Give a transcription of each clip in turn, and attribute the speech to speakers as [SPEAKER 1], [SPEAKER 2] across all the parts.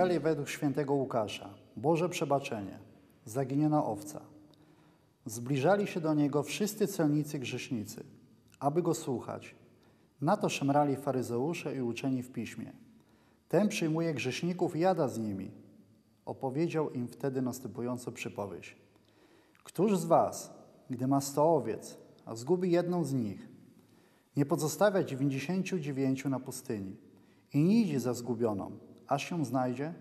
[SPEAKER 1] Ewangelii według świętego Łukasza. Boże przebaczenie. Zaginiona owca. Zbliżali się do niego wszyscy celnicy grzesznicy, aby go słuchać. Na to szemrali faryzeusze i uczeni w piśmie. Ten przyjmuje grzeszników i jada z nimi. Opowiedział im wtedy następującą przypowieść. Któż z was, gdy ma sto owiec, a zgubi jedną z nich, nie pozostawia dziewięćdziesięciu dziewięciu na pustyni i nie idzie za zgubioną, aż ją znajdzie?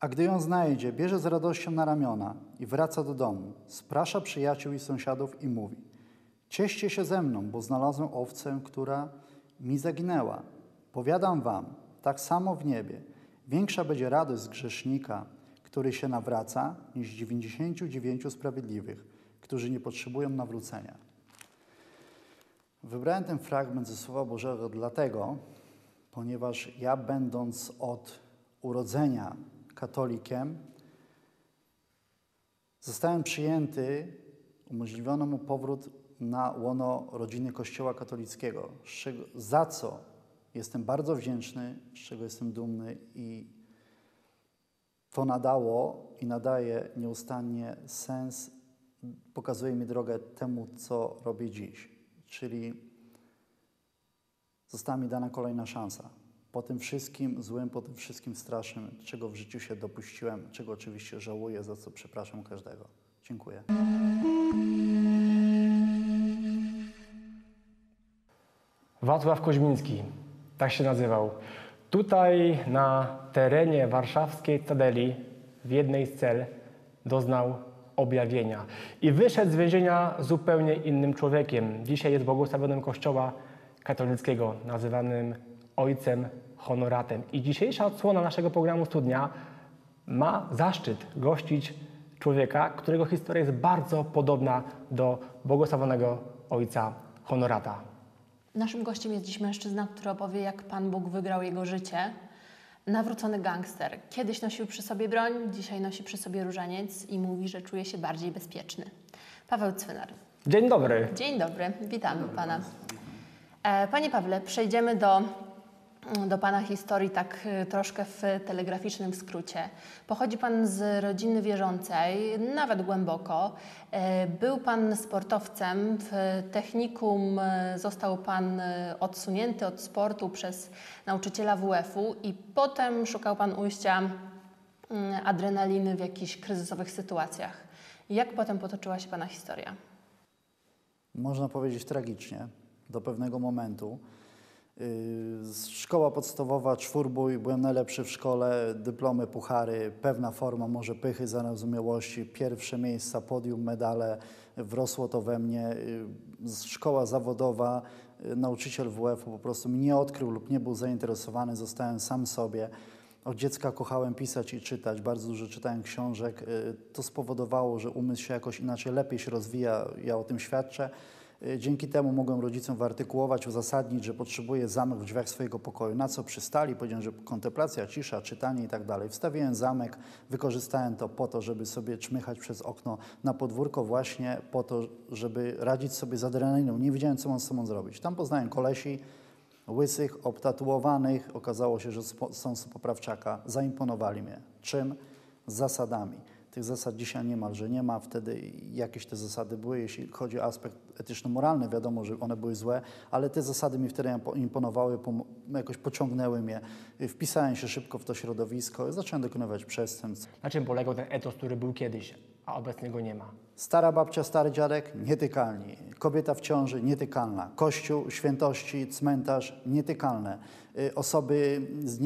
[SPEAKER 1] A gdy ją znajdzie, bierze z radością na ramiona i wraca do domu, sprasza przyjaciół i sąsiadów i mówi Cieście się ze mną, bo znalazłem owcę, która mi zaginęła. Powiadam wam, tak samo w niebie, większa będzie radość z grzesznika, który się nawraca, niż 99 sprawiedliwych, którzy nie potrzebują nawrócenia. Wybrałem ten fragment ze Słowa Bożego dlatego, ponieważ ja, będąc od urodzenia katolikiem, zostałem przyjęty, umożliwiono mu powrót na łono rodziny Kościoła katolickiego, za co jestem bardzo wdzięczny, z czego jestem dumny i to nadało i nadaje nieustannie sens, pokazuje mi drogę temu, co robię dziś. Czyli została mi dana kolejna szansa. Po tym wszystkim złym, po tym wszystkim strasznym, czego w życiu się dopuściłem, czego oczywiście żałuję, za co przepraszam każdego. Dziękuję.
[SPEAKER 2] Wacław Koźmiński, tak się nazywał. Tutaj na terenie warszawskiej Tadeli w jednej z cel doznał objawienia i wyszedł z więzienia zupełnie innym człowiekiem. Dzisiaj jest błogosławionym Kościoła katolickiego, nazywanym Ojcem Honoratem. I dzisiejsza odsłona naszego programu Studnia ma zaszczyt gościć człowieka, którego historia jest bardzo podobna do błogosławionego Ojca Honorata.
[SPEAKER 3] Naszym gościem jest dziś mężczyzna, który opowie, jak Pan Bóg wygrał jego życie. Nawrócony gangster. Kiedyś nosił przy sobie broń, dzisiaj nosi przy sobie różaniec i mówi, że czuje się bardziej bezpieczny. Paweł Cwynar.
[SPEAKER 2] Dzień dobry.
[SPEAKER 3] Dzień dobry, witamy Pana. E, Panie Pawle, przejdziemy do do Pana historii tak y, troszkę w telegraficznym skrócie. Pochodzi Pan z rodziny wierzącej, nawet głęboko. E, był Pan sportowcem, w technikum e, został Pan e, odsunięty od sportu przez nauczyciela WF-u i potem szukał Pan ujścia mm, adrenaliny w jakichś kryzysowych sytuacjach. Jak potem potoczyła się Pana historia?
[SPEAKER 1] Można powiedzieć tragicznie, do pewnego momentu. Y, szkoła podstawowa, czwórbój, byłem najlepszy w szkole, dyplomy, puchary, pewna forma, może pychy, zarozumiałości, pierwsze miejsca, podium, medale, wrosło to we mnie. Y, szkoła zawodowa, y, nauczyciel WF po prostu mnie odkrył lub nie był zainteresowany, zostałem sam sobie. Od dziecka kochałem pisać i czytać, bardzo dużo czytałem książek. To spowodowało, że umysł się jakoś inaczej, lepiej się rozwija, ja o tym świadczę. Y, dzięki temu mogłem rodzicom wyartykułować, uzasadnić, że potrzebuję zamek w drzwiach swojego pokoju. Na co przystali, powiedziałem, że kontemplacja, cisza, czytanie i tak dalej. Wstawiłem zamek, wykorzystałem to po to, żeby sobie czmychać przez okno na podwórko właśnie po to, żeby radzić sobie z adrenaliną. Nie wiedziałem, co mam z sobą zrobić. Tam poznałem kolesi, łysych, obtatuowanych. Okazało się, że są z poprawczaka. Zaimponowali mnie. Czym? Zasadami. Tych zasad dzisiaj niemalże nie ma. Wtedy jakieś te zasady były, jeśli chodzi o aspekt etyczno-moralny, wiadomo, że one były złe, ale te zasady mi wtedy imponowały, jakoś pociągnęły mnie. Wpisałem się szybko w to środowisko i zacząłem dokonywać przestępstw.
[SPEAKER 2] Na czym polegał ten etos, który był kiedyś, a obecnie go nie ma?
[SPEAKER 1] Stara babcia, stary dziadek, nietykalni. Kobieta w ciąży, nietykalna. Kościół, świętości, cmentarz, nietykalne. Y, osoby z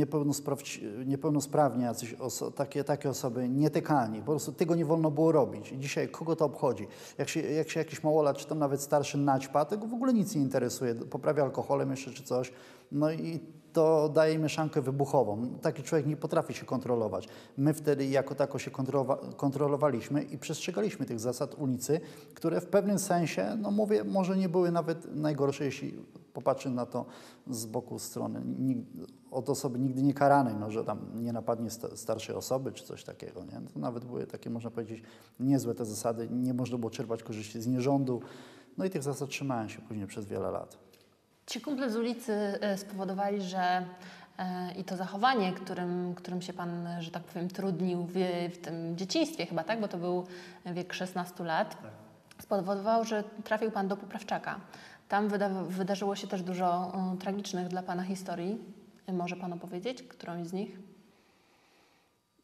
[SPEAKER 1] niepełnosprawnie, jacyś oso takie, takie osoby, nietykalni. Po prostu tego nie wolno było robić. I dzisiaj kogo to obchodzi? Jak się, jak się jakiś małolat, czy tam nawet starszy naćpa, tego w ogóle nic nie interesuje. Poprawia alkoholem jeszcze czy coś. No i to daje mieszankę wybuchową. Taki człowiek nie potrafi się kontrolować. My wtedy jako tako się kontrolowaliśmy i przestrzegaliśmy tych zasad ulicy, które w pewnym sensie, no mówię, może nie były nawet najgorsze, jeśli popatrzy na to z boku strony. Od osoby nigdy nie karanej, no, że tam nie napadnie starszej osoby czy coś takiego. Nie? To nawet były takie, można powiedzieć, niezłe te zasady. Nie można było czerpać korzyści z nierządu. No i tych zasad trzymałem się później przez wiele lat.
[SPEAKER 3] Ci kumple z ulicy e, spowodowali, że e, i to zachowanie, którym, którym się Pan, że tak powiem, trudnił w, w tym dzieciństwie chyba, tak? Bo to był wiek 16 lat. Spowodowało, że trafił Pan do poprawczaka. Tam wyda wydarzyło się też dużo e, tragicznych dla Pana historii. Może Pan opowiedzieć którąś z nich?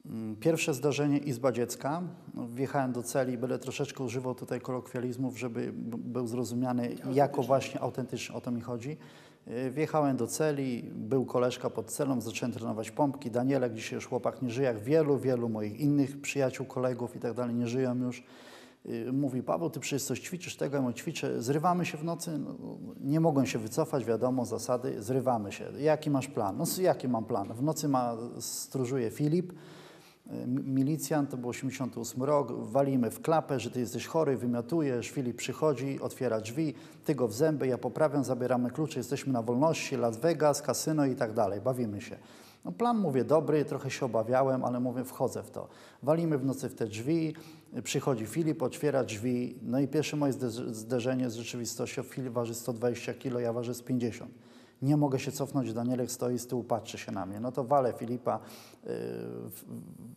[SPEAKER 1] Mm, Pierwsze zdarzenie Izba Dziecka. No, Wjechałem do celi, będę troszeczkę używał tutaj kolokwializmów, żeby był zrozumiany jako właśnie autentyczny, o to mi chodzi. Yy, Wjechałem do celi, był koleżka pod celą, zacząłem trenować pompki. Danielek, dzisiaj już chłopak nie żyje, jak wielu, wielu moich innych przyjaciół, kolegów i tak dalej, nie żyją już. Yy, Mówi, Paweł, ty przecież coś ćwiczysz, tego ja mówię, ćwiczę, zrywamy się w nocy, no, nie mogłem się wycofać, wiadomo, zasady, zrywamy się. Jaki masz plan? No jaki mam plan? W nocy ma, stróżuje Filip, Milicjant, to był 88 rok, walimy w klapę, że ty jesteś chory, wymiotujesz, Filip przychodzi, otwiera drzwi, ty go w zęby, ja poprawiam, zabieramy klucze, jesteśmy na wolności, Las Vegas, kasyno i tak dalej, bawimy się. No plan, mówię, dobry, trochę się obawiałem, ale mówię, wchodzę w to. Walimy w nocy w te drzwi, przychodzi Filip, otwiera drzwi, no i pierwsze moje zde- zderzenie z rzeczywistością, Filip waży 120 kg, ja ważę z 50. Nie mogę się cofnąć, Danielek stoi z tyłu, patrzy się na mnie. No to walę Filipa y, w,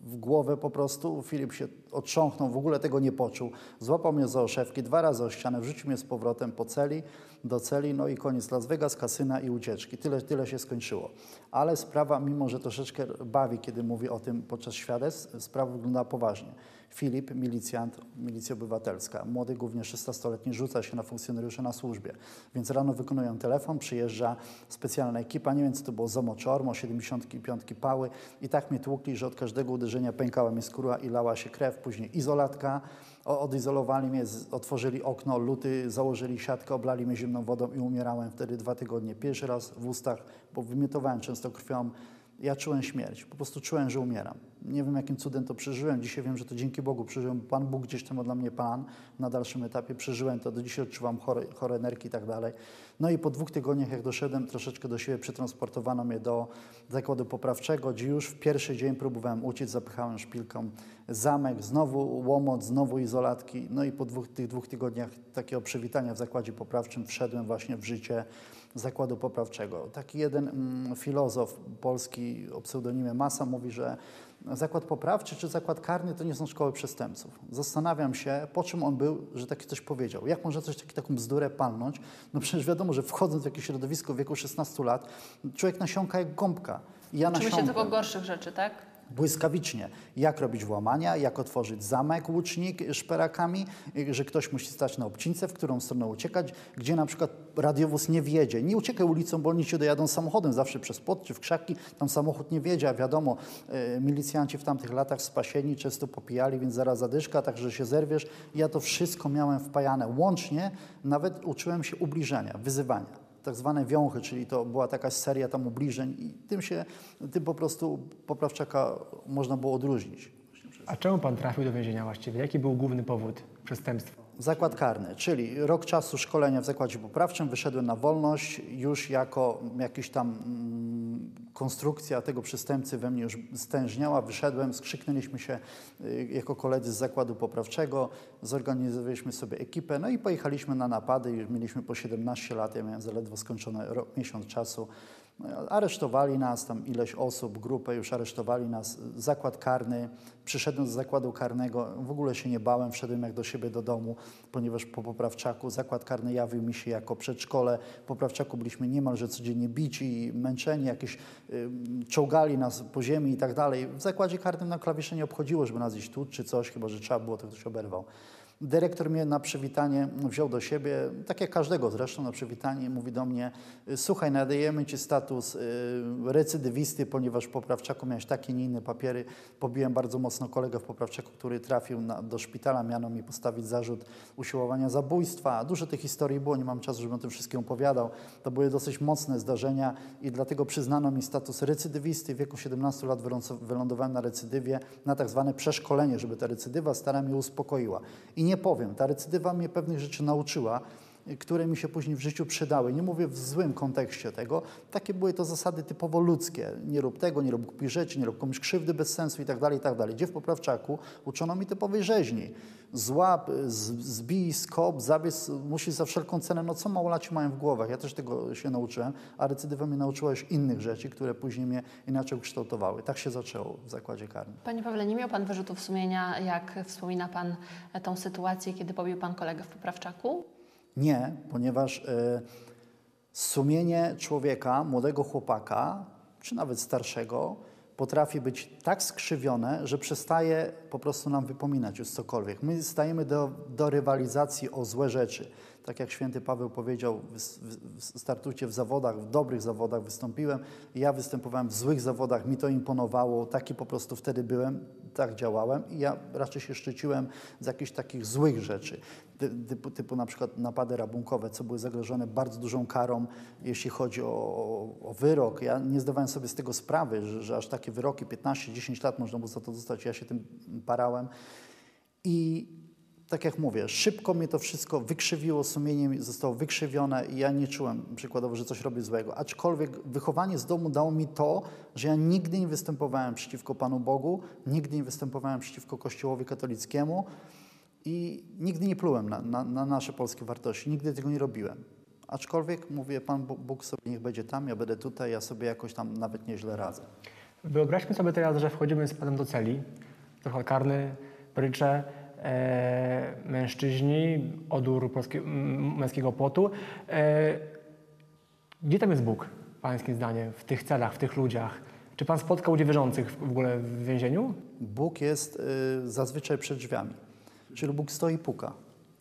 [SPEAKER 1] w głowę po prostu. Filip się otrząchnął, w ogóle tego nie poczuł. Złapał mnie za oszewki, dwa razy o ścianę, wrzucił mnie z powrotem po celi, do celi, no i koniec Las Vegas, kasyna i ucieczki. Tyle, tyle się skończyło. Ale sprawa, mimo że troszeczkę bawi, kiedy mówię o tym podczas świadectw, sprawa wygląda poważnie. Filip, milicjant, milicja obywatelska, młody głównie 16-letni, rzuca się na funkcjonariuszy na służbie. Więc rano wykonują telefon, przyjeżdża specjalna ekipa, nie wiem co to było, Zomoczormo, 75 pały i tak mnie tłukli, że od każdego uderzenia pękała mi skóra i lała się krew. Później izolatka, odizolowali mnie, otworzyli okno, luty, założyli siatkę, oblali mnie zimną wodą i umierałem wtedy dwa tygodnie. Pierwszy raz w ustach, bo wymiotowałem często krwią, ja czułem śmierć, po prostu czułem, że umieram. Nie wiem, jakim cudem to przeżyłem. Dzisiaj wiem, że to dzięki Bogu przeżyłem. Pan Bóg gdzieś tam dla mnie Pan na dalszym etapie przeżyłem to. Do dzisiaj odczuwam chore, chore nerki i tak dalej. No i po dwóch tygodniach, jak doszedłem troszeczkę do siebie, przetransportowano mnie do zakładu poprawczego, gdzie już w pierwszy dzień próbowałem uciec, zapychałem szpilką zamek, znowu łomot, znowu izolatki. No i po dwóch, tych dwóch tygodniach takiego przywitania w zakładzie poprawczym wszedłem właśnie w życie zakładu poprawczego. Taki jeden mm, filozof polski o pseudonimie Masa mówi, że zakład poprawczy czy zakład karny to nie są szkoły przestępców. Zastanawiam się, po czym on był, że taki coś powiedział. Jak można coś taki, taką bzdurę palnąć? No przecież wiadomo, że wchodząc w jakieś środowisko w wieku 16 lat, człowiek nasiąka jak gąbka. I ja
[SPEAKER 3] Uczymy się tylko gorszych rzeczy, tak?
[SPEAKER 1] Błyskawicznie, jak robić włamania, jak otworzyć zamek, łucznik szperakami, że ktoś musi stać na obcince, w którą stronę uciekać, gdzie na przykład radiowóz nie wjedzie. Nie uciekaj ulicą, bo oni cię dojadą samochodem, zawsze przez płot czy w krzaki, tam samochód nie wiedzie, a wiadomo, y, milicjanci w tamtych latach spasieni często popijali, więc zaraz zadyszka, tak że się zerwiesz. Ja to wszystko miałem wpajane, łącznie nawet uczyłem się ubliżenia, wyzywania tak zwane wiąchy, czyli to była taka seria tam ubliżeń i tym się, tym po prostu poprawczaka można było odróżnić.
[SPEAKER 2] A czemu pan trafił do więzienia właściwie? Jaki był główny powód przestępstwa?
[SPEAKER 1] Zakład karny, czyli rok czasu szkolenia w zakładzie poprawczym, wyszedłem na wolność już jako jakiś tam mm, konstrukcja tego przestępcy we mnie już stężniała, wyszedłem, skrzyknęliśmy się y, jako koledzy z zakładu poprawczego, zorganizowaliśmy sobie ekipę, no i pojechaliśmy na napady, mieliśmy po 17 lat, ja miałem zaledwo skończony rok, miesiąc czasu. Aresztowali nas, tam ileś osób, grupę już aresztowali nas, zakład karny. Przyszedłem z zakładu karnego, w ogóle się nie bałem, wszedłem jak do siebie do domu, ponieważ po poprawczaku zakład karny jawił mi się jako przedszkole. W poprawczaku byliśmy niemalże codziennie bici, męczeni, jakieś y, czołgali nas po ziemi i tak dalej. W zakładzie karnym na klawisze nie obchodziło, żeby nas iść tu czy coś, chyba że trzeba było, to ktoś oberwał. Dyrektor mnie na przywitanie wziął do siebie, tak jak każdego zresztą na przywitanie, mówi do mnie, słuchaj, nadajemy Ci status y, recydywisty, ponieważ w Poprawczaku miałeś takie, nie inne papiery. Pobiłem bardzo mocno kolegę w Poprawczaku, który trafił na, do szpitala, miano mi postawić zarzut usiłowania zabójstwa. Dużo tych historii było, nie mam czasu, żebym o tym wszystkim opowiadał. To były dosyć mocne zdarzenia i dlatego przyznano mi status recydywisty. W wieku 17 lat wylądowałem na recydywie, na tak zwane przeszkolenie, żeby ta recydywa stara mnie uspokoiła. I nie powiem, ta recydywa mnie pewnych rzeczy nauczyła, które mi się później w życiu przydały. Nie mówię w złym kontekście tego. Takie były to zasady typowo ludzkie. Nie rób tego, nie rób głupich rzeczy, nie rób komuś krzywdy bez sensu i tak dalej, i tak. Gdzie w Poprawczaku uczono mi typowej rzeźni. Złap, zbij, skop, zabierz, musisz za wszelką cenę. No co małolaci mają w głowach? Ja też tego się nauczyłem, a recydywa mnie nauczyła już innych rzeczy, które później mnie inaczej ukształtowały. Tak się zaczęło w zakładzie karnym.
[SPEAKER 3] Panie Pawle, nie miał Pan wyrzutów sumienia, jak wspomina Pan tą sytuację, kiedy pobił Pan kolegę w Poprawczaku?
[SPEAKER 1] Nie, ponieważ e, sumienie człowieka, młodego chłopaka, czy nawet starszego, potrafi być tak skrzywione, że przestaje po prostu nam wypominać już cokolwiek. My stajemy do, do rywalizacji o złe rzeczy. Tak jak święty Paweł powiedział, wys- w- startujcie w zawodach, w dobrych zawodach wystąpiłem. Ja występowałem w złych zawodach, mi to imponowało, taki po prostu wtedy byłem, tak działałem i ja raczej się szczyciłem z jakichś takich złych rzeczy, typu, typu na przykład napady rabunkowe, co były zagrożone bardzo dużą karą, jeśli chodzi o, o, wyrok. Ja nie zdawałem sobie z tego sprawy, że, że aż takie wyroki, 15-10 lat można było za to dostać, ja się tym parałem. I tak jak mówię, szybko mnie to wszystko wykrzywiło, sumienie mi zostało wykrzywione i ja nie czułem przykładowo, że coś robię złego. Aczkolwiek wychowanie z domu dało mi to, że ja nigdy nie występowałem przeciwko Panu Bogu, nigdy nie występowałem przeciwko Kościołowi katolickiemu i nigdy nie plułem na, na, na nasze polskie wartości, nigdy tego nie robiłem. Aczkolwiek mówię, Pan Bóg- sobie niech będzie tam, ja będę tutaj, ja sobie jakoś tam nawet nieźle radzę.
[SPEAKER 2] Wyobraźmy sobie teraz, że wchodzimy z panem do celi, zakład karny, prycze, e, mężczyźni, odór męskiego płotu. E, gdzie tam jest Bóg, pańskim zdaniem, w tych celach, w tych ludziach? Czy pan spotkał ludzi wierzących w w ogóle w więzieniu?
[SPEAKER 1] Bóg jest y, zazwyczaj przed drzwiami. Czyli Bóg stoi i puka.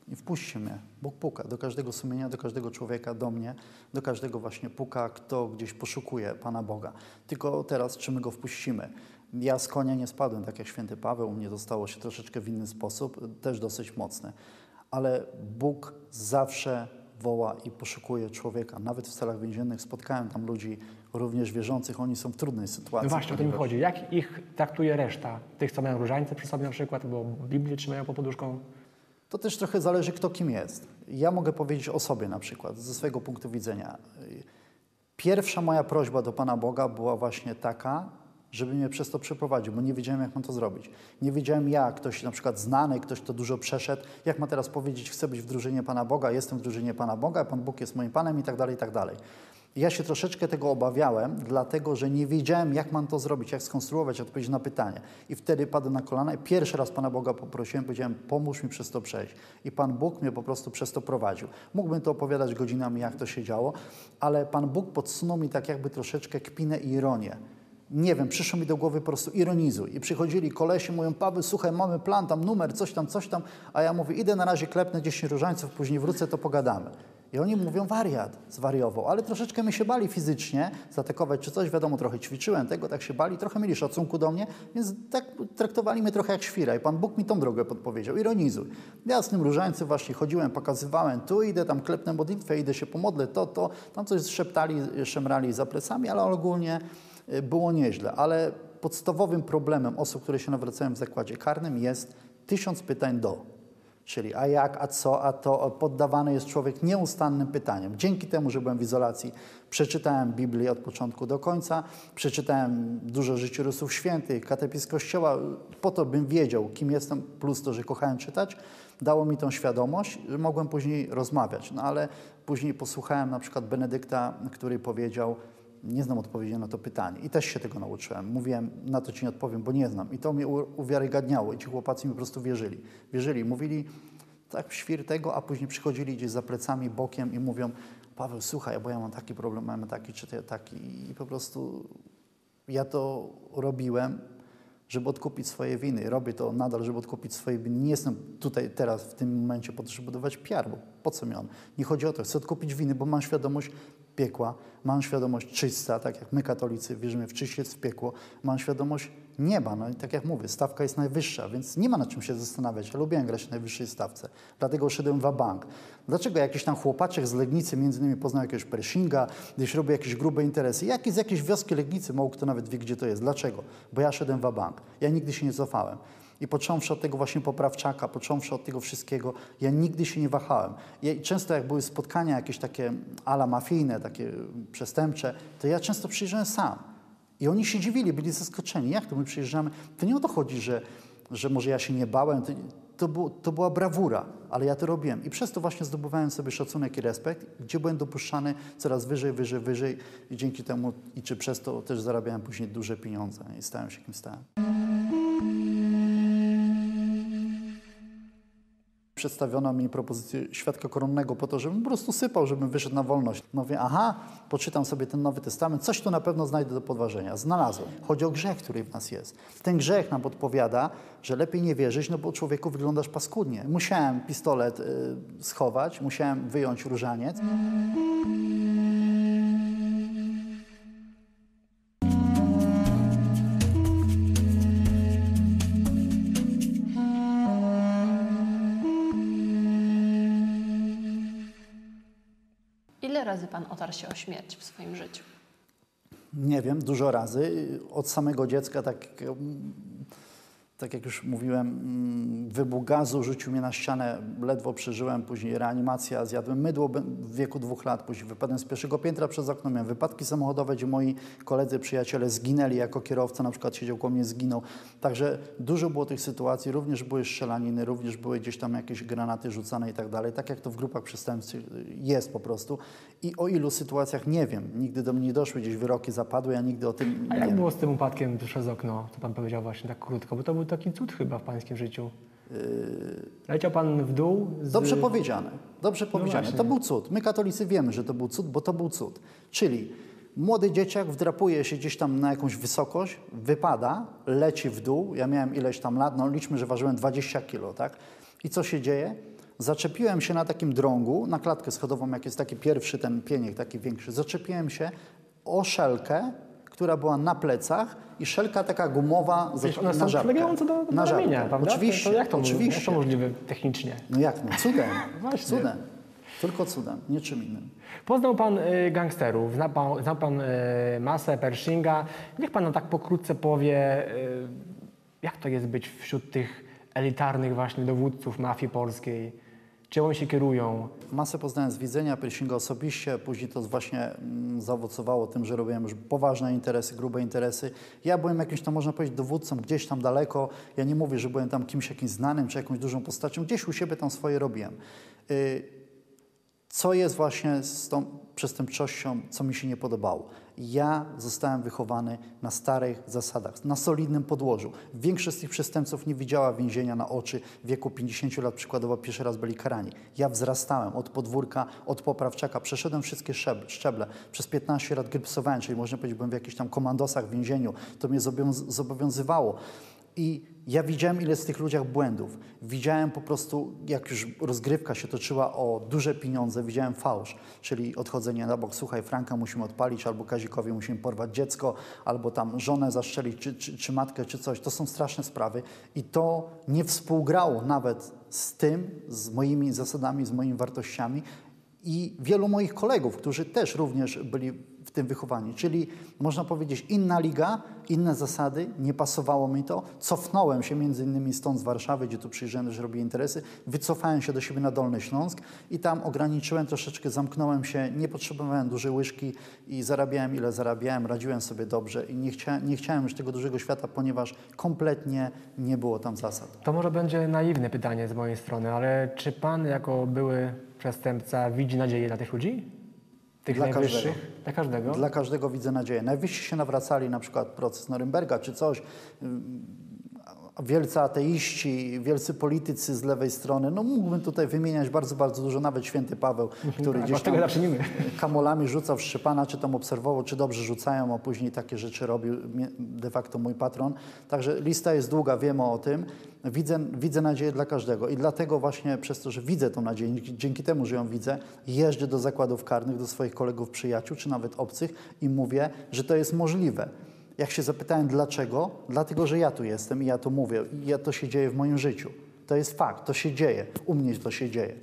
[SPEAKER 1] I wpuśćcie mnie. Bóg puka do każdego sumienia, do każdego człowieka, do mnie, do każdego właśnie puka, kto gdzieś poszukuje Pana Boga. Tylko teraz, czy my go wpuścimy? Ja z konia nie spadłem, tak jak święty Paweł, u mnie dostało się troszeczkę w inny sposób, też dosyć mocny. Ale Bóg zawsze woła i poszukuje człowieka. Nawet w celach więziennych spotkałem tam ludzi również wierzących, oni są w trudnej sytuacji.
[SPEAKER 2] No właśnie, o to mi chodzi. Jak ich traktuje reszta? Tych, co mają różańce przy sobie na przykład, bo Biblię trzymają pod poduszką?
[SPEAKER 1] To też trochę zależy, kto kim jest. Ja mogę powiedzieć o sobie na przykład, ze swojego punktu widzenia. Pierwsza moja prośba do Pana Boga była właśnie taka, żeby mnie przez to przeprowadził, bo nie wiedziałem, jak mam to zrobić. Nie wiedziałem jak, ktoś na przykład znany, ktoś, kto dużo przeszedł, jak ma teraz powiedzieć, chcę być w drużynie Pana Boga, jestem w drużynie Pana Boga, Pan Bóg jest moim Panem i tak dalej, i tak dalej. Ja się troszeczkę tego obawiałem, dlatego że nie wiedziałem, jak mam to zrobić, jak skonstruować odpowiedź na pytanie. I wtedy padłem na kolana i pierwszy raz Pana Boga poprosiłem, powiedziałem, pomóż mi przez to przejść. I Pan Bóg mnie po prostu przez to prowadził. Mógłbym to opowiadać godzinami, jak to się działo, ale Pan Bóg podsunął mi tak jakby troszeczkę kpinę i ironię. Nie wiem, przyszło mi do głowy po prostu ironizuj. I przychodzili kolesi, mówią, Paweł, słuchaj, mamy plan, tam numer, coś tam, coś tam. A ja mówię, idę na razie klepnę 10 różańców, później wrócę, to pogadamy. I oni mówią, wariat, zwariował. Ale troszeczkę mi się bali fizycznie zaatakować czy coś. Wiadomo, trochę ćwiczyłem tego, tak się bali. Trochę mieli szacunku do mnie, więc tak traktowali mnie trochę jak świra. I Pan Bóg mi tą drogę podpowiedział. Ironizuj. Ja z tym różańcem właśnie chodziłem, pokazywałem, tu idę, tam klepnę modlitwę, idę się pomodlę, to, to. Tam coś szeptali, szemrali za plecami, ale ogólnie y, było nieźle. Ale podstawowym problemem osób, które się nawracają w zakładzie karnym jest tysiąc pytań do. Czyli a jak, a co, a to, poddawany jest człowiek nieustannym pytaniem. Dzięki temu, że byłem w izolacji, przeczytałem Biblię od początku do końca, przeczytałem dużo życiorysów świętych, katepizm Kościoła, po to bym wiedział, kim jestem, plus to, że kochałem czytać, dało mi tą świadomość, że mogłem później rozmawiać. No ale później posłuchałem na przykład Benedykta, który powiedział, nie znam odpowiedzi na to pytanie. I też się tego nauczyłem. Mówiłem, na to ci nie odpowiem, bo nie znam. I to mnie uwiarygadniało. I ci chłopacy mi po prostu wierzyli. Wierzyli. Mówili tak świr tego, a później przychodzili gdzieś za plecami, bokiem i mówią, Paweł, słuchaj, bo ja mam taki problem, mam taki, czy taki. I po prostu ja to robiłem, żeby odkupić swoje winy. Robię to nadal, żeby odkupić swoje winy. Nie jestem tutaj teraz, w tym momencie po to, żeby budować PR, bo po co mi on? Nie chodzi o to. Chcę odkupić winy, bo mam świadomość piekła, mam świadomość czysta, tak jak my katolicy wierzymy w czyściec, w piekło, mam świadomość nieba. No i tak jak mówię, stawka jest najwyższa, więc nie ma na czym się zastanawiać. Ja lubiłem grać na najwyższej stawce, dlatego szedłem w bank. Dlaczego jakiś tam chłopaczek z Legnicy między innymi poznał jakiegoś Pershinga, gdzieś robił jakieś grube interesy. Jaki z jakiejś wioski Legnicy, mało kto nawet wie, gdzie to jest. Dlaczego? Bo ja szedłem w bank. Ja nigdy się nie cofałem. I począwszy od tego właśnie poprawczaka, począwszy od tego wszystkiego, ja nigdy się nie wahałem. Ja, często jak były spotkania jakieś takie ala mafijne, takie przestępcze, to ja często przyjeżdżałem sam. I oni się dziwili, byli zaskoczeni. Jak to my przyjeżdżamy? To nie o to chodzi, że, że może ja się nie bałem. To, to, było, to była brawura, ale ja to robiłem. I przez to właśnie zdobywałem sobie szacunek i respekt, gdzie byłem dopuszczany coraz wyżej, wyżej, wyżej. I dzięki temu, i czy przez to też zarabiałem później duże pieniądze i stałem się kim stałem. Przedstawiono mi propozycję świadka koronnego po to, żebym po prostu sypał, żebym wyszedł na wolność. Mówię, aha, poczytam sobie ten Nowy Testament, coś tu na pewno znajdę do podważenia. Znalazłem. Chodzi o grzech, który w nas jest. Ten grzech nam podpowiada, że lepiej nie wierzyć, no bo człowieku wyglądasz paskudnie. Musiałem pistolet y, schować, musiałem wyjąć różaniec.
[SPEAKER 3] Razy pan otarł się o śmierć w swoim życiu?
[SPEAKER 1] Nie wiem, dużo razy. Od samego dziecka, tak, tak jak już mówiłem, mm, wybuch gazu rzucił mnie na ścianę, ledwo przeżyłem, później reanimacja, zjadłem mydło w wieku dwóch lat, później wypadłem z pierwszego piętra przez okno, miałem wypadki samochodowe, gdzie moi koledzy, przyjaciele zginęli jako kierowca, na przykład siedział koło mnie, zginął. Także dużo było tych sytuacji, również były strzelaniny, również były gdzieś tam jakieś granaty rzucane i tak dalej, tak jak to w grupach przestępczych jest po prostu. I o ilu sytuacjach nie wiem, nigdy do mnie nie doszły, gdzieś wyroki zapadły, ja nigdy o tym
[SPEAKER 2] A
[SPEAKER 1] nie
[SPEAKER 2] jak
[SPEAKER 1] wiem.
[SPEAKER 2] było z tym upadkiem przez okno, co pan powiedział właśnie tak krótko, bo to był taki cud chyba w pańskim życiu. Leciał pan w dół z...
[SPEAKER 1] Dobrze powiedziane. Dobrze powiedziane.
[SPEAKER 2] No
[SPEAKER 1] to był cud. My katolicy wiemy, że to był cud, bo to był cud. Czyli młody dzieciak wdrapuje się gdzieś tam na jakąś wysokość, wypada, leci w dół. Ja miałem ileś tam lat, no liczmy, że ważyłem 20 kilo, tak? I co się dzieje? Zaczepiłem się na takim drągu, na klatkę schodową, jak jest taki pierwszy ten pieniek, taki większy. Zaczepiłem się o szelkę, która była na plecach i szelka taka gumowa za-
[SPEAKER 2] one
[SPEAKER 1] na żabkę.
[SPEAKER 2] przylegające do, do
[SPEAKER 1] na
[SPEAKER 2] ramienia, prawda?
[SPEAKER 1] Oczywiście,
[SPEAKER 2] To, to jak, to,
[SPEAKER 1] oczywiście.
[SPEAKER 2] jak to możliwe technicznie?
[SPEAKER 1] No jak no? Cudem.
[SPEAKER 2] Właśnie.
[SPEAKER 1] Cudem. Tylko cudem, niczym innym.
[SPEAKER 2] Poznał pan y, gangsterów, zna pan, znał pan y, masę Pershinga. Niech pan nam tak pokrótce powie, y, jak to jest być wśród tych elitarnych właśnie dowódców mafii polskiej? Czym się kierują?
[SPEAKER 1] Masę poznałem z widzenia, Pershinga osobiście, później to właśnie mm, zaowocowało tym, że robiłem już poważne interesy, grube interesy. Ja byłem jakimś tam, można powiedzieć, dowódcą gdzieś tam daleko. Ja nie mówię, że byłem tam kimś jakimś znanym, czy jakąś dużą postacią. Gdzieś u siebie tam swoje robiłem. Y, co jest właśnie z tą przestępczością, co mi się nie podobało. Ja zostałem wychowany na starych zasadach, na solidnym podłożu. Większość z tych przestępców nie widziała więzienia na oczy. W wieku 50 lat przykładowo pierwszy raz byli karani. Ja wzrastałem od podwórka, od poprawczaka, przeszedłem wszystkie szczeble. Przez 15 lat grypsowałem, czyli można powiedzieć, byłem w jakichś tam komandosach w więzieniu. To mnie zobowiąz- zobowiązywało. I ja widziałem, ile z tych ludziach błędów. Widziałem po prostu, jak już rozgrywka się toczyła o duże pieniądze, widziałem fałsz, czyli odchodzenie na bok. Słuchaj, Franka musimy odpalić, albo Kazikowi musimy porwać dziecko, albo tam żonę zastrzelić, czy, czy, czy matkę, czy coś. To są straszne sprawy. I to nie współgrało nawet z tym, z moimi zasadami, z moimi wartościami i wielu moich kolegów, którzy też również byli w tym wychowani. Czyli można powiedzieć inna liga, inne zasady, nie pasowało mi to. Cofnąłem się między innymi stąd z Warszawy, gdzie tu przyjeżdżałem, też robię interesy. Wycofałem się do siebie na Dolny Śląsk i tam ograniczyłem troszeczkę, zamknąłem się, nie potrzebowałem dużej łyżki i zarabiałem ile zarabiałem, radziłem sobie dobrze i nie, chcia, nie chciałem już tego dużego świata, ponieważ kompletnie nie było tam zasad.
[SPEAKER 2] To może będzie naiwne pytanie z mojej strony, ale czy pan jako były przestępca widzi nadzieję dla tych ludzi? Tych
[SPEAKER 1] Dla
[SPEAKER 2] najwyższych?
[SPEAKER 1] każdego.
[SPEAKER 2] Dla każdego?
[SPEAKER 1] Dla każdego widzę nadzieję. Najwyżsi się nawracali, na przykład proces Norymberga czy coś. Wielcy ateiści, wielcy politycy z lewej strony. No mógłbym tutaj wymieniać bardzo, bardzo dużo. Nawet święty Paweł, który
[SPEAKER 2] Tak,
[SPEAKER 1] gdzieś tam kamolami rzucał w Szczepana, czy tam obserwował, czy dobrze rzucają, a później takie rzeczy robił de facto mój patron. Także lista jest długa, wiemy o tym. Widzę, widzę nadzieję dla każdego i dlatego właśnie przez to, że widzę tą nadzieję, dzięki temu, że ją widzę, jeżdżę do zakładów karnych, do swoich kolegów, przyjaciół, czy nawet obcych i mówię, że to jest możliwe. Jak się zapytałem dlaczego, dlatego, że ja tu jestem i ja to mówię. I ja to się dzieje w moim życiu. To jest fakt, to się dzieje. U mnie to się dzieje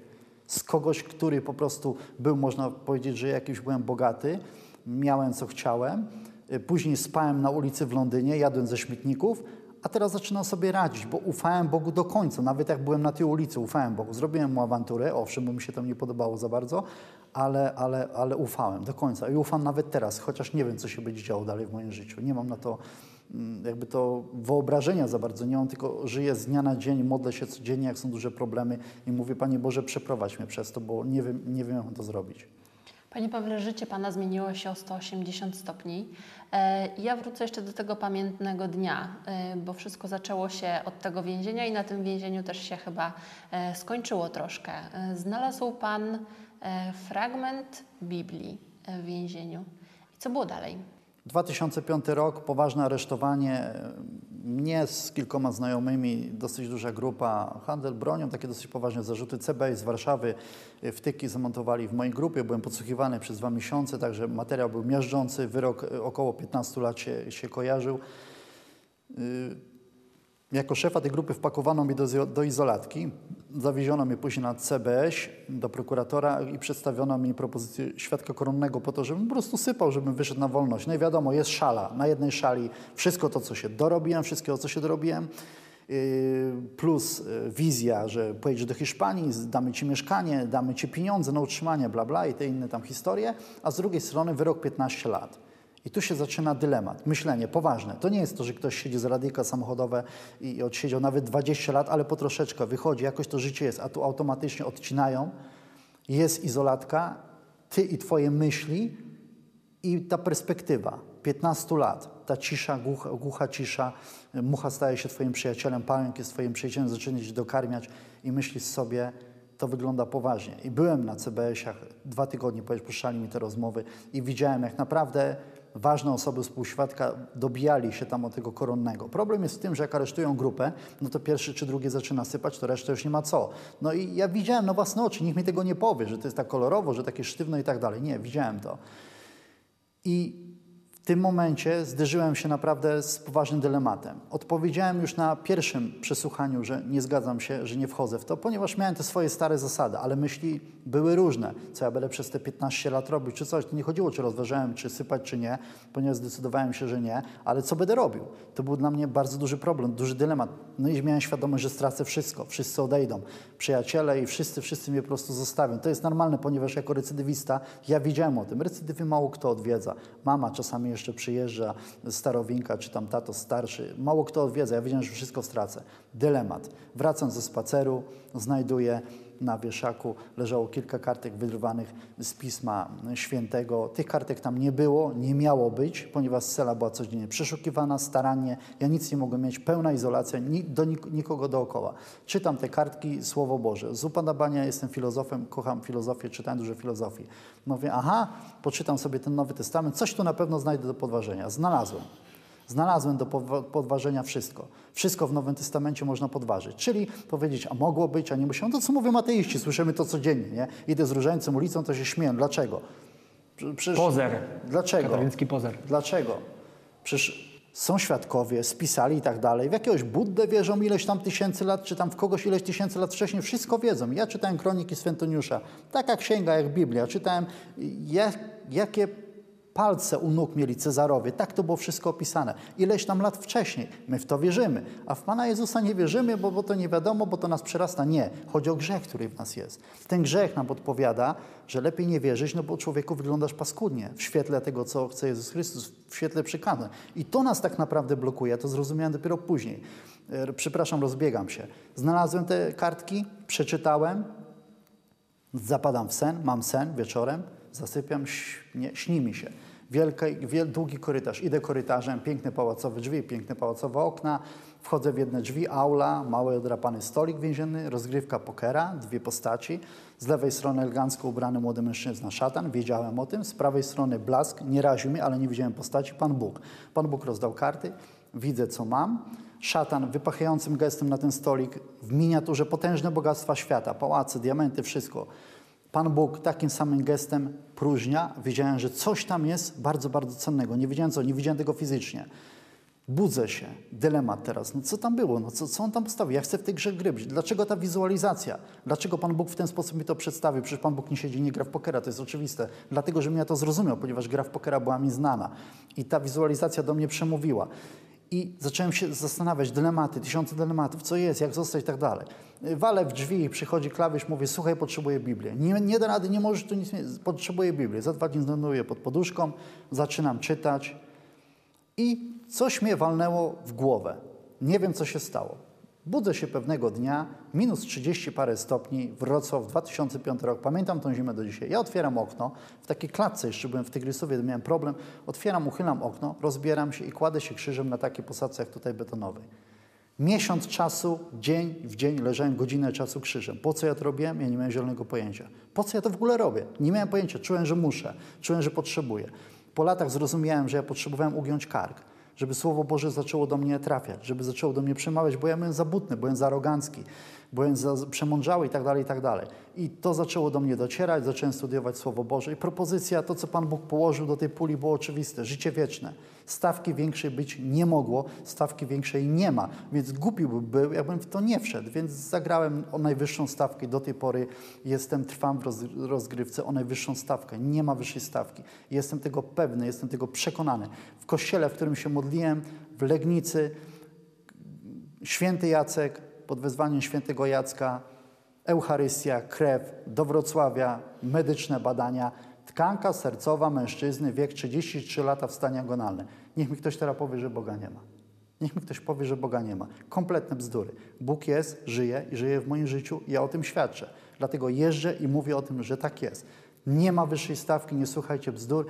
[SPEAKER 1] z kogoś, który po prostu był, można powiedzieć, że jakiś byłem bogaty, miałem co chciałem. Y, Później spałem na ulicy w Londynie, jadłem ze śmietników, a teraz zaczynam sobie radzić, bo ufałem Bogu do końca. Nawet jak byłem na tej ulicy, ufałem Bogu. Zrobiłem mu awanturę, owszem, bo mi się tam nie podobało za bardzo, ale, ale, ale ufałem do końca. I ufam nawet teraz, chociaż nie wiem, co się będzie działo dalej w moim życiu. Nie mam na to mm, jakby to wyobrażenia za bardzo, nie mam, tylko żyję z dnia na dzień, modlę się codziennie, jak są duże problemy i mówię, Panie Boże, przeprowadź mnie przez to, bo nie wiem, nie wiem jak to zrobić.
[SPEAKER 3] Panie Pawle, życie Pana zmieniło się o 180 stopni. E, Ja wrócę jeszcze do tego pamiętnego dnia, e, bo wszystko zaczęło się od tego więzienia i na tym więzieniu też się chyba e, skończyło troszkę. Znalazł Pan fragment Biblii w więzieniu. I co było dalej?
[SPEAKER 1] 2005 rok, poważne aresztowanie. Mnie z kilkoma znajomymi, dosyć duża grupa, handel bronią, takie dosyć poważne zarzuty. CBS z Warszawy e, wtyki zamontowali w mojej grupie. Byłem podsłuchiwany przez dwa miesiące, także materiał był miażdżący. Wyrok e, około 15 lat się, się kojarzył. Jako szefa tej grupy wpakowano mnie do, do izolatki. Zawieziono mnie później na CBS do prokuratora i przedstawiono mi propozycję świadka koronnego po to, żebym po prostu sypał, żebym wyszedł na wolność. No i wiadomo, jest szala. Na jednej szali wszystko to, co się dorobiłem, wszystkiego, co się dorobiłem, yy, plus yy, wizja, że pojedziesz do Hiszpanii, damy ci mieszkanie, damy ci pieniądze na utrzymanie, bla, bla i te inne tam historie, a z drugiej strony wyrok 15 lat. I tu się zaczyna dylemat, myślenie poważne. To nie jest to, że ktoś siedzi z radyjka samochodowe i odsiedział nawet 20 lat, ale po troszeczkę wychodzi, jakoś to życie jest, a tu automatycznie odcinają. Jest izolatka, ty i twoje myśli i ta perspektywa 15 lat, ta cisza, głucha, głucha cisza, mucha staje się twoim przyjacielem, pająk jest twoim przyjacielem, zaczyna cię dokarmiać i myślisz sobie, to wygląda poważnie. I byłem na CBS-ach dwa tygodnie, puszczali mi te rozmowy i widziałem, jak naprawdę ważne osoby współświadka dobijali się tam od tego koronnego. Problem jest w tym, że jak aresztują grupę, no to pierwszy czy drugi zaczyna sypać, to reszta już nie ma co. No i ja widziałem na własne oczy, nikt mi tego nie powie, że to jest tak kolorowo, że takie sztywno i tak dalej. Nie, widziałem to. I w tym momencie zderzyłem się naprawdę z poważnym dylematem. Odpowiedziałem już na pierwszym przesłuchaniu, że nie zgadzam się, że nie wchodzę w to, ponieważ miałem te swoje stare zasady, ale myśli były różne. Co ja będę przez te 15 lat robił, czy coś. To nie chodziło, czy rozważałem, czy sypać, czy nie, ponieważ zdecydowałem się, że nie, ale co będę robił? To był dla mnie bardzo duży problem, duży dylemat. No i miałem świadomość, że stracę wszystko, wszyscy odejdą. Przyjaciele i wszyscy, wszyscy mnie po prostu zostawią. To jest normalne, ponieważ jako recydywista ja wiedziałem o tym. Recydywy mało kto odwiedza. Mama czasami jeszcze przyjeżdża, starowinka, czy tam tato starszy. Mało kto odwiedza. Ja wiedziałem, że wszystko stracę. Dylemat. Wracam ze spaceru, znajduję na wieszaku leżało kilka kartek wyrwanych z Pisma Świętego. Tych kartek tam nie było, nie miało być, ponieważ cela była codziennie przeszukiwana starannie. Ja nic nie mogłem mieć, pełna izolacja, ni, do nik nikogo dookoła. Czytam te kartki, Słowo Boże. Z upadania jestem filozofem, kocham filozofię, czytałem dużo filozofii. Mówię, aha, poczytam sobie ten Nowy Testament, coś tu na pewno znajdę do podważenia. Znalazłem. Znalazłem do podwa- podważenia wszystko. Wszystko w Nowym Testamencie można podważyć. Czyli powiedzieć, a mogło być, a nie musiało. No to co mówią ateiści, słyszymy to codziennie, nie? Idę z różańcem ulicą, to się śmieję. Dlaczego? Prze- Przecież,
[SPEAKER 2] Pozer.
[SPEAKER 1] Dlaczego?
[SPEAKER 2] Katolicki pozer.
[SPEAKER 1] Dlaczego? Przecież są świadkowie, spisali i tak dalej. W jakiegoś Buddę wierzą ileś tam tysięcy lat, czy tam w kogoś ileś tysięcy lat wcześniej. Wszystko wiedzą. Ja czytałem kroniki Swętoniusza. Taka księga jak Biblia. Czytałem, jak, jakie palce u nóg mieli Cezarowie. Tak to było wszystko opisane. Ileś tam lat wcześniej. My w to wierzymy. A w Pana Jezusa nie wierzymy, bo, bo to nie wiadomo, bo to nas przerasta. Nie. Chodzi o grzech, który w nas jest. Ten grzech nam podpowiada, że lepiej nie wierzyć, no bo człowieku wyglądasz paskudnie w świetle tego, co chce Jezus Chrystus, w świetle przykazań. I to nas tak naprawdę blokuje. Ja to zrozumiałem dopiero później. E, Przepraszam, rozbiegam się. Znalazłem te kartki, przeczytałem, zapadam w sen, mam sen wieczorem, zasypiam, śni, śni mi się. Wielki, wiel, długi korytarz. Idę korytarzem, piękne pałacowe drzwi, piękne pałacowe okna. Wchodzę w jedne drzwi, aula, mały odrapany stolik więzienny, rozgrywka pokera, dwie postaci. Z lewej strony elegancko ubrany młody mężczyzna, szatan, wiedziałem o tym. Z prawej strony blask, nie raził mnie, ale nie widziałem postaci, Pan Bóg. Pan Bóg rozdał karty, widzę co mam. Szatan wypachającym gestem na ten stolik w miniaturze potężne bogactwa świata, pałace, diamenty, wszystko. Pan Bóg takim samym gestem próżnia. Wiedziałem, że coś tam jest bardzo, bardzo cennego. Nie wiedziałem co, nie widziałem tego fizycznie. Budzę się. Dylemat teraz. No co tam było? No co, co on tam postawił? Ja chcę w tej grze gryźć. Dlaczego ta wizualizacja? Dlaczego Pan Bóg w ten sposób mi to przedstawił? Przecież Pan Bóg nie siedzi, nie gra w pokera. To jest oczywiste. Dlatego, że mnie to zrozumiał, ponieważ gra w pokera była mi znana. I ta wizualizacja do mnie przemówiła. I zacząłem się zastanawiać, dylematy, tysiące dylematów, co jest, jak zostać i tak dalej. Walę w drzwi, przychodzi klawisz, mówię, słuchaj, potrzebuję Biblię. Nie, nie da rady, nie możesz tu nic, potrzebuję Biblię. Za dwa dni znajduję pod poduszką, zaczynam czytać i coś mnie walnęło w głowę. Nie wiem, co się stało. Budzę się pewnego dnia, minus 30 parę stopni, Wrocław, 2005 rok, pamiętam tą zimę do dzisiaj. Ja otwieram okno, w takiej klatce jeszcze byłem w Tygrysowie, miałem problem, otwieram, uchylam okno, rozbieram się i kładę się krzyżem na takiej posadzce jak tutaj betonowej. Miesiąc czasu, dzień w dzień leżałem godzinę czasu krzyżem. Po co ja to robiłem? Ja nie miałem zielonego pojęcia. Po co ja to w ogóle robię? Nie miałem pojęcia. Czułem, że muszę. Czułem, że potrzebuję. Po latach zrozumiałem, że ja potrzebowałem ugiąć kark żeby Słowo Boże zaczęło do mnie trafiać, żeby zaczęło do mnie przemawiać, bo ja byłem za butny, byłem za arogancki, byłem za przemądrzały i tak dalej, i tak dalej. I to zaczęło do mnie docierać, zacząłem studiować Słowo Boże i propozycja, to co Pan Bóg położył do tej puli było oczywiste, życie wieczne. Stawki większej być nie mogło, stawki większej nie ma, więc głupi by był, jakbym w to nie wszedł, więc zagrałem o najwyższą stawkę do tej pory jestem, trwam w roz, rozgrywce o najwyższą stawkę. Nie ma wyższej stawki. Jestem tego pewny, jestem tego przekonany. W kościele, w którym się modliłem, w Legnicy, święty Jacek, pod wezwaniem świętego Jacka, Eucharystia, krew, do Wrocławia, medyczne badania, tkanka sercowa mężczyzny, wiek 33 lata w stanie agonalnym. Niech mi ktoś teraz powie, że Boga nie ma. Niech mi ktoś powie, że Boga nie ma. Kompletne bzdury. Bóg jest, żyje i żyje w moim życiu. Ja o tym świadczę. Dlatego jeżdżę i mówię o tym, że tak jest. Nie ma wyższej stawki, nie słuchajcie bzdur.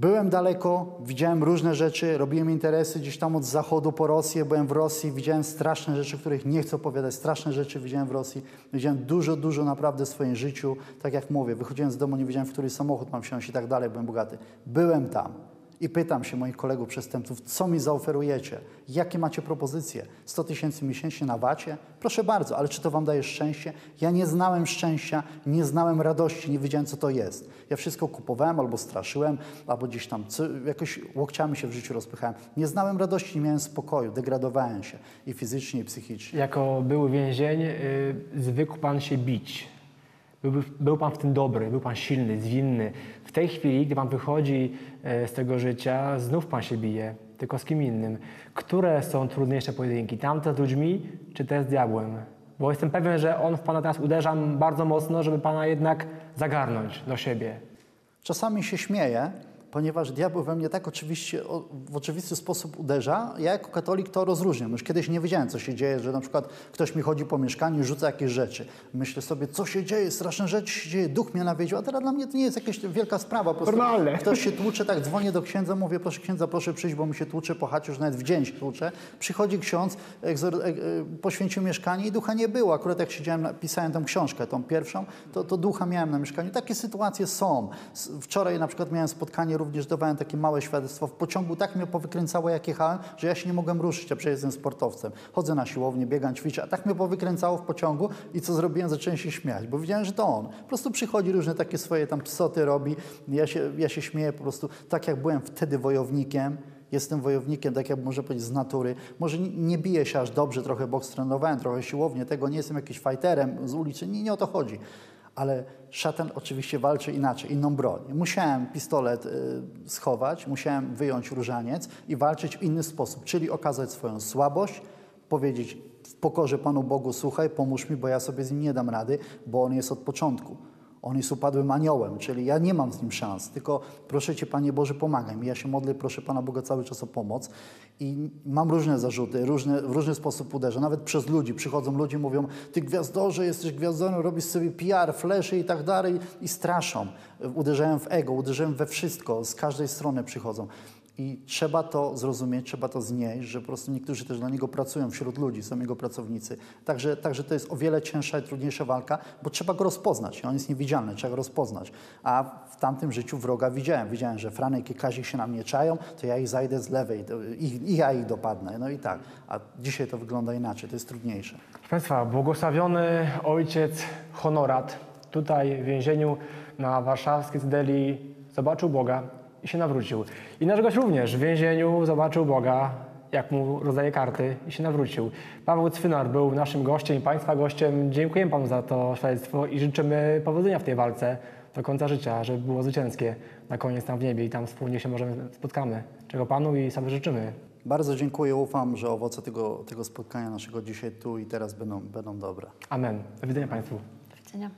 [SPEAKER 1] Byłem daleko, widziałem różne rzeczy, robiłem interesy gdzieś tam od zachodu po Rosję, byłem w Rosji, widziałem straszne rzeczy, których nie chcę opowiadać, straszne rzeczy widziałem w Rosji. Widziałem dużo, dużo naprawdę w swoim życiu, tak jak mówię, wychodziłem z domu, nie wiedziałem, w który samochód mam wsiąść i tak dalej, byłem bogaty. Byłem tam i pytam się moich kolegów przestępców, co mi zaoferujecie? Jakie macie propozycje? 100 tysięcy miesięcznie na wacie? Proszę bardzo, ale czy to wam daje szczęście? Ja nie znałem szczęścia, nie znałem radości, nie wiedziałem, co to jest. Ja wszystko kupowałem albo straszyłem, albo gdzieś tam jakoś łokciami się w życiu rozpychałem. Nie znałem radości, nie miałem spokoju, degradowałem się i fizycznie, i psychicznie.
[SPEAKER 2] Jako były więzień y, zwykł Pan się bić. Był, był Pan w tym dobry, był Pan silny, zwinny. W tej chwili, gdy Pan wychodzi e, z tego życia, znów Pan się bije, tylko z kim innym. Które są trudniejsze pojedynki? Tamte z ludźmi, czy te z diabłem? Bo jestem pewien, że On w Pana teraz uderza bardzo mocno, żeby Pana jednak zagarnąć do siebie.
[SPEAKER 1] Czasami się śmieję, ponieważ diabeł we mnie tak oczywiście, w oczywisty sposób uderza. Ja jako katolik to rozróżniam. Już kiedyś nie wiedziałem, co się dzieje, że na przykład ktoś mi chodzi po mieszkaniu i rzuca jakieś rzeczy. Myślę sobie, co się dzieje, straszne rzeczy się dzieje, duch mnie nawiedził, a teraz dla mnie to nie jest jakaś wielka sprawa. Po
[SPEAKER 2] Normalne.
[SPEAKER 1] Ktoś się tłucze, tak dzwonię do księdza, mówię, proszę księdza, proszę przyjść, bo mi się tłucze po chacie, już nawet w dzień się tłucze. Przychodzi ksiądz, e, e, poświęcił mieszkanie i ducha nie było. Akurat jak siedziałem, pisałem tą książkę, tą pierwszą, to, to ducha miałem na mieszkaniu. Takie sytuacje są. Wczoraj na przykład miałem spotkanie, również dawałem takie małe świadectwo. W pociągu tak mnie powykręcało, jak jechałem, że ja się nie mogłem ruszyć, a przecież jestem sportowcem. Chodzę na siłownię, biegam, ćwiczę, a tak mnie powykręcało w pociągu i co zrobiłem? Zacząłem się śmiać, bo widziałem, że to on. Po prostu przychodzi różne takie swoje tam psoty robi. Ja się, ja się śmieję po prostu tak, jak byłem wtedy wojownikiem, Jestem wojownikiem, tak jak można powiedzieć, z natury. Może nie, biję się aż dobrze, trochę boks trenowałem, trochę siłownię, tego nie jestem jakimś fighterem z ulicy, nie, nie o to chodzi. Ale szatan oczywiście walczy inaczej, inną broń. Musiałem pistolet y, schować, musiałem wyjąć różaniec i walczyć w inny sposób, czyli okazać swoją słabość, powiedzieć w pokorze Panu Bogu, słuchaj, pomóż mi, bo ja sobie z nim nie dam rady, bo on jest od początku. On jest upadłym aniołem, czyli ja nie mam z nim szans, tylko proszę Cię, Panie Boże, pomagaj mi. Ja się modlę, proszę Pana Boga cały czas o pomoc i mam różne zarzuty, różne, w różny sposób uderzę. Nawet przez ludzi. Przychodzą ludzie, mówią, Ty gwiazdorze, jesteś gwiazdorem, robisz sobie PR, flesze i tak dalej i straszą. Uderzają w ego, uderzają we wszystko, z każdej strony przychodzą. I trzeba to zrozumieć, trzeba to znieść, że po prostu niektórzy też dla niego pracują wśród ludzi, są jego pracownicy. Także, także to jest o wiele cięższa i trudniejsza walka, bo trzeba go rozpoznać. On jest niewidzialny, trzeba go rozpoznać. A w tamtym życiu wroga widziałem. Widziałem, że Franek i Kazik się na mnie czają, to ja ich zajdę z lewej i, i ja ich dopadnę. No i tak. A dzisiaj to wygląda inaczej, to jest trudniejsze.
[SPEAKER 2] Proszę Państwa, błogosławiony ojciec Honorat tutaj w więzieniu na warszawskiej Cydeli zobaczył Boga i się nawrócił. I nasz gość również w więzieniu zobaczył Boga, jak mu rozdaje karty i się nawrócił. Paweł Cwynar był naszym gościem i Państwa gościem. Dziękujemy Panu za to świadectwo i życzymy powodzenia w tej walce do końca życia, żeby było zwycięskie na koniec tam w niebie i tam wspólnie się możemy spotkamy. Czego Panu i sobie życzymy.
[SPEAKER 1] Bardzo dziękuję, ufam, że owoce tego, tego spotkania naszego dzisiaj tu i teraz będą, będą dobre.
[SPEAKER 2] Amen. Do widzenia Państwu.
[SPEAKER 3] Do widzenia.